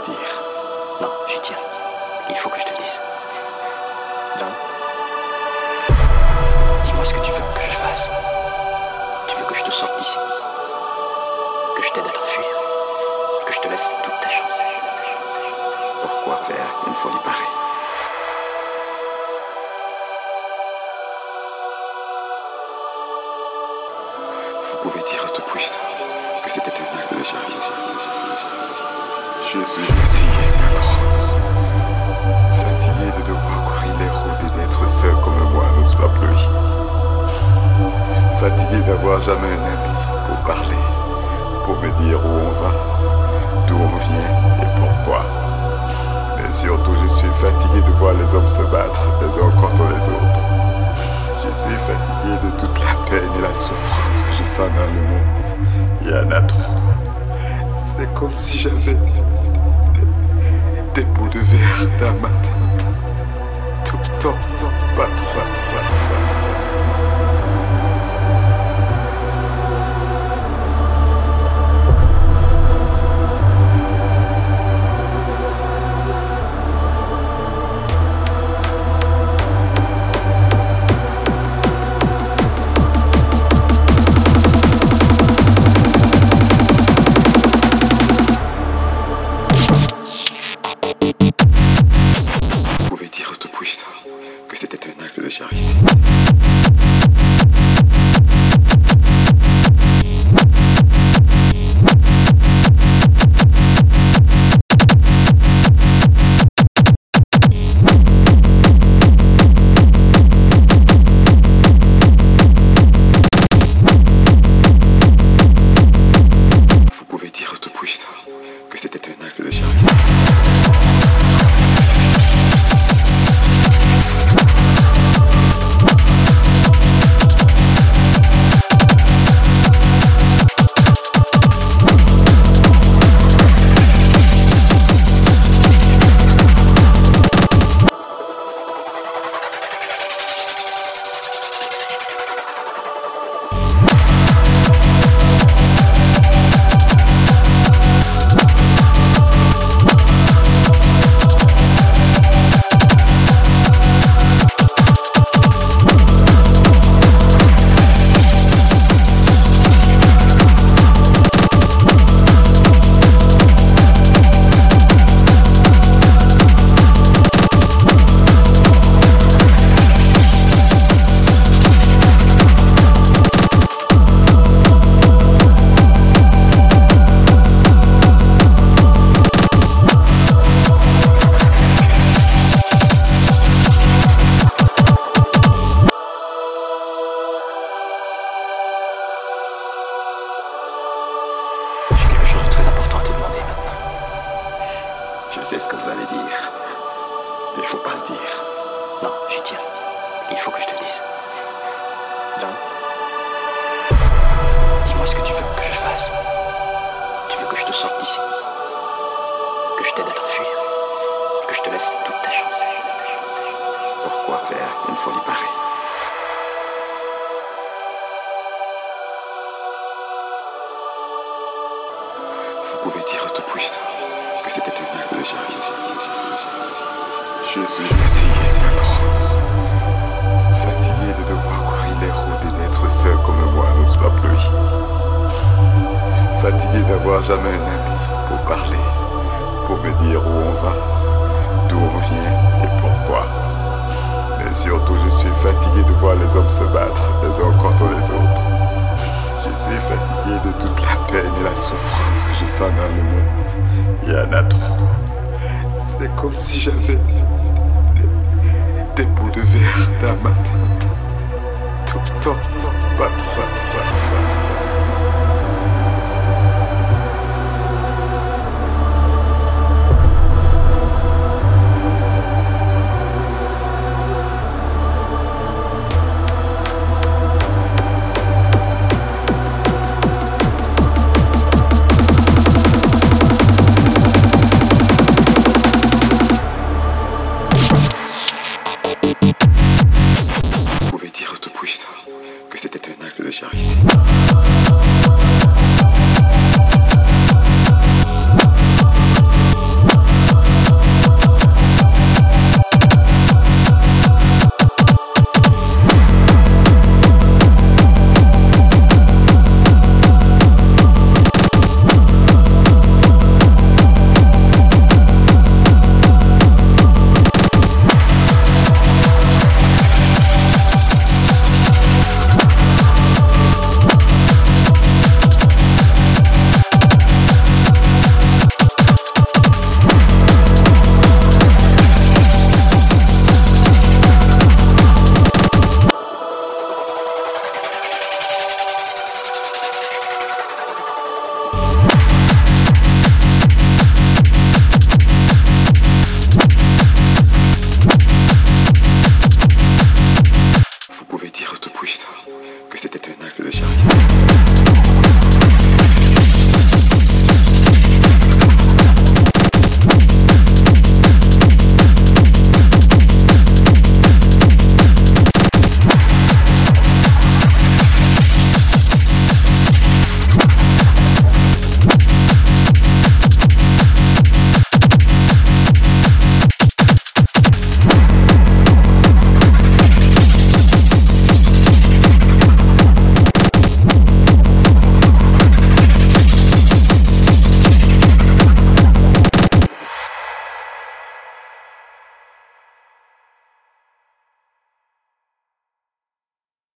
dire. Non, j'y tiens. Il faut que je te dise. John Dis-moi ce que tu veux que je fasse. Tu veux que je te sorte d'ici Que je t'aide à t'enfuir Que je te laisse toute ta chance Pourquoi faire une folie pareille? Vous pouvez dire au Tout-Puissant que c'était un acte de charité. Je suis fatigué trop. Fatigué de devoir courir les routes et d'être seul comme moi ne soit plus. Fatigué d'avoir jamais un ami pour parler, pour me dire où on va, d'où on vient et pourquoi. Mais surtout, je suis fatigué de voir les hommes se battre les uns contre les autres. Je suis fatigué de toute la peine et la souffrance que je sens dans le monde. Il y en a trop. C'est comme si j'avais bouts de verre dans ma tête. Tout le temps, sais ce que vous allez dire. Mais il faut pas le dire. Non, j'y tiens. Il faut que je te dise. John Dis-moi ce que tu veux que je fasse. Tu veux que je te sorte d'ici Que je t'aide à t'enfuir Que je te laisse toute ta chance Pourquoi faire une folie pareille? Vous pouvez dire au Tout-Puissant que acte de charité. Je suis fatigué trop. Fatigué de devoir courir les routes et d'être seul comme moi ne soit plus. Fatigué d'avoir jamais un ami pour parler, pour me dire où on va, d'où on vient et pourquoi. Mais surtout, je suis fatigué de voir les hommes se battre les uns contre les autres. Je suis fatigué de toute la peine et la souffrance que je sens dans le monde. Il y en a trop. C'est comme si j'avais des, des bouts de verre dans ma tête. Tout le temps, pas trop. Thank you.